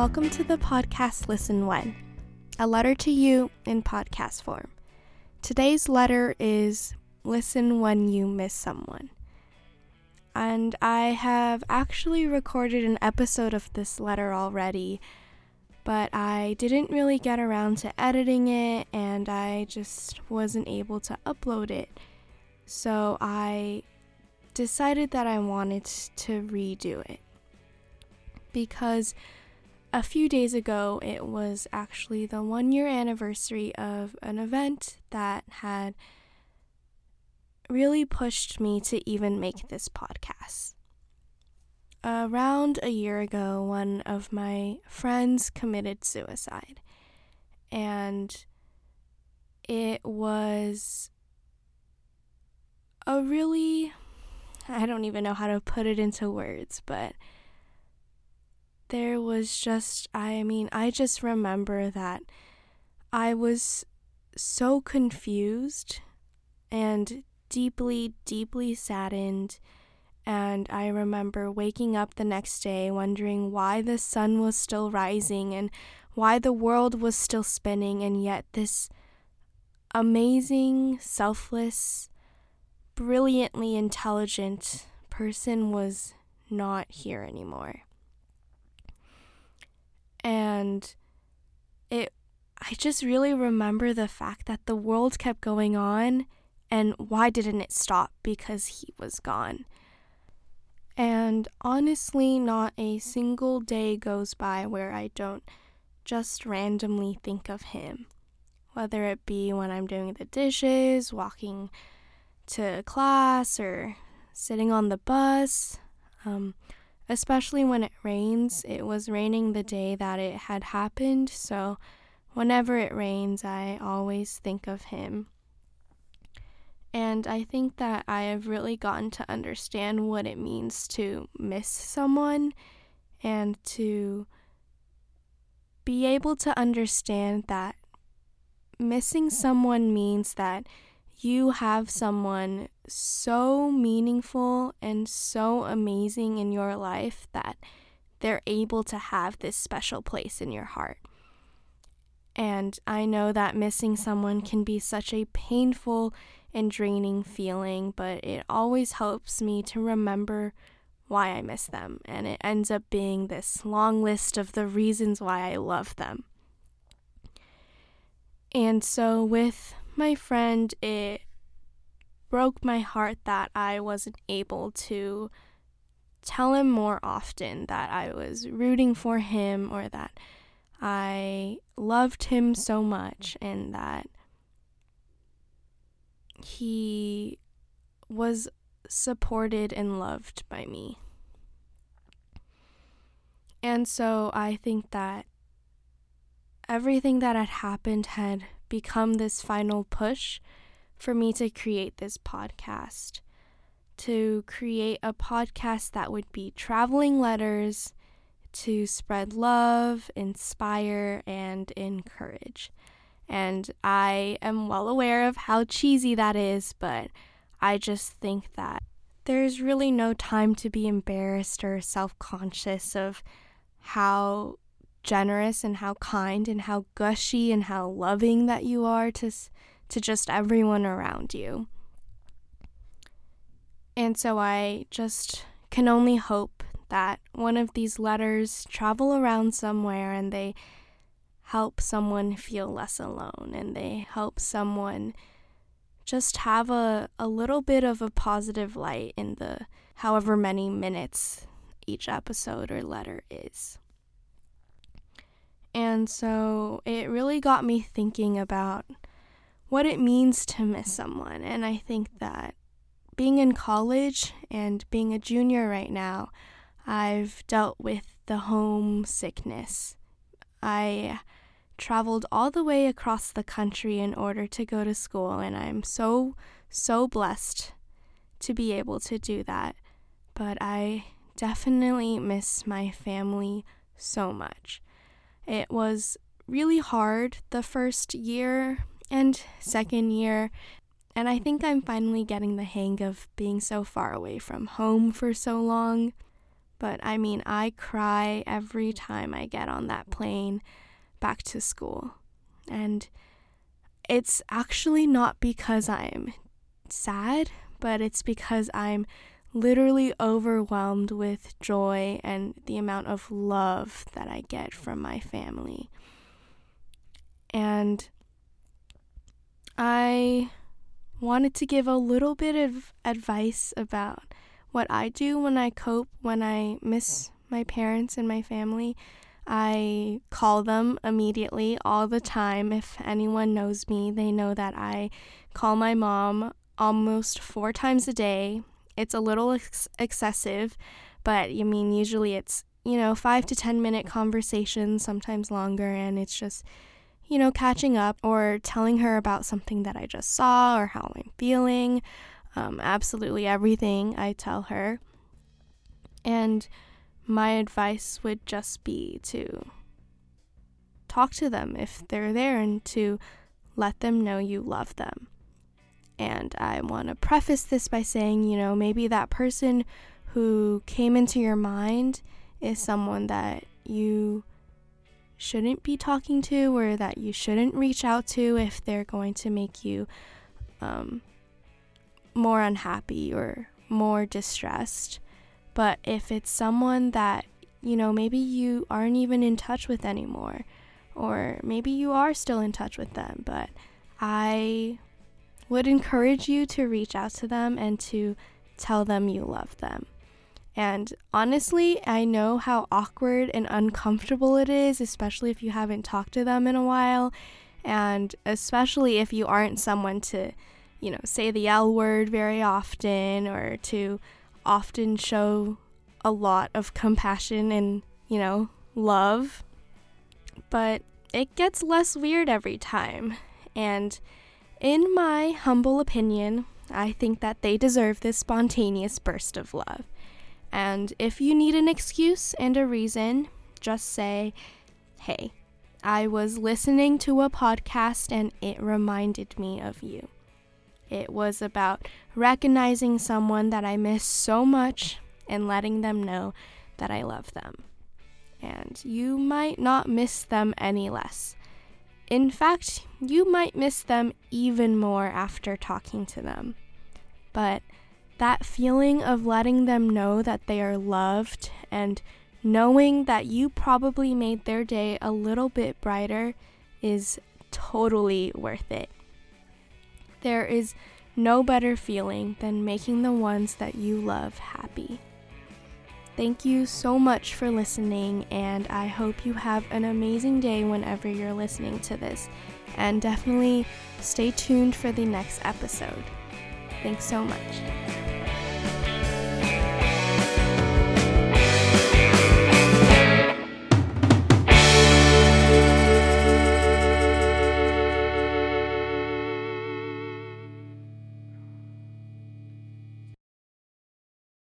welcome to the podcast Listen When, a letter to you in podcast form. Today's letter is Listen When You Miss Someone. And I have actually recorded an episode of this letter already, but I didn't really get around to editing it and I just wasn't able to upload it. So I decided that I wanted to redo it because a few days ago it was actually the one year anniversary of an event that had really pushed me to even make this podcast. Around a year ago, one of my friends committed suicide, and it was a really I don't even know how to put it into words, but there was just, I mean, I just remember that I was so confused and deeply, deeply saddened. And I remember waking up the next day wondering why the sun was still rising and why the world was still spinning, and yet this amazing, selfless, brilliantly intelligent person was not here anymore and it I just really remember the fact that the world kept going on and why didn't it stop because he was gone. And honestly, not a single day goes by where I don't just randomly think of him. Whether it be when I'm doing the dishes, walking to class, or sitting on the bus. Um, especially when it rains. It was raining the day that it had happened, so whenever it rains, I always think of him. And I think that I have really gotten to understand what it means to miss someone and to be able to understand that missing someone means that you have someone so meaningful and so amazing in your life that they're able to have this special place in your heart. And I know that missing someone can be such a painful and draining feeling, but it always helps me to remember why I miss them. And it ends up being this long list of the reasons why I love them. And so, with my friend, it broke my heart that I wasn't able to tell him more often that I was rooting for him or that I loved him so much and that he was supported and loved by me. And so I think that everything that had happened had become this final push for me to create this podcast. To create a podcast that would be traveling letters to spread love, inspire, and encourage. And I am well aware of how cheesy that is, but I just think that there's really no time to be embarrassed or self conscious of how generous and how kind and how gushy and how loving that you are to to just everyone around you. And so I just can only hope that one of these letters travel around somewhere and they help someone feel less alone and they help someone just have a, a little bit of a positive light in the however many minutes each episode or letter is. And so it really got me thinking about what it means to miss someone. And I think that being in college and being a junior right now, I've dealt with the homesickness. I traveled all the way across the country in order to go to school, and I'm so, so blessed to be able to do that. But I definitely miss my family so much. It was really hard the first year and second year. And I think I'm finally getting the hang of being so far away from home for so long. But I mean, I cry every time I get on that plane back to school. And it's actually not because I'm sad, but it's because I'm literally overwhelmed with joy and the amount of love that I get from my family. And I wanted to give a little bit of advice about what I do when I cope when I miss my parents and my family. I call them immediately all the time. If anyone knows me, they know that I call my mom almost four times a day. It's a little ex- excessive, but I mean, usually it's, you know, five to 10 minute conversations, sometimes longer, and it's just, you know, catching up or telling her about something that I just saw or how I'm feeling. Um, absolutely everything I tell her. And my advice would just be to talk to them if they're there and to let them know you love them. And I want to preface this by saying, you know, maybe that person who came into your mind is someone that you shouldn't be talking to or that you shouldn't reach out to if they're going to make you um, more unhappy or more distressed. But if it's someone that, you know, maybe you aren't even in touch with anymore, or maybe you are still in touch with them, but I would encourage you to reach out to them and to tell them you love them. And honestly, I know how awkward and uncomfortable it is, especially if you haven't talked to them in a while, and especially if you aren't someone to, you know, say the L word very often or to often show a lot of compassion and, you know, love. But it gets less weird every time. And in my humble opinion, I think that they deserve this spontaneous burst of love. And if you need an excuse and a reason, just say, hey, I was listening to a podcast and it reminded me of you. It was about recognizing someone that I miss so much and letting them know that I love them. And you might not miss them any less. In fact, you might miss them even more after talking to them. But that feeling of letting them know that they are loved and knowing that you probably made their day a little bit brighter is totally worth it. There is no better feeling than making the ones that you love happy. Thank you so much for listening, and I hope you have an amazing day whenever you're listening to this. And definitely stay tuned for the next episode. Thanks so much.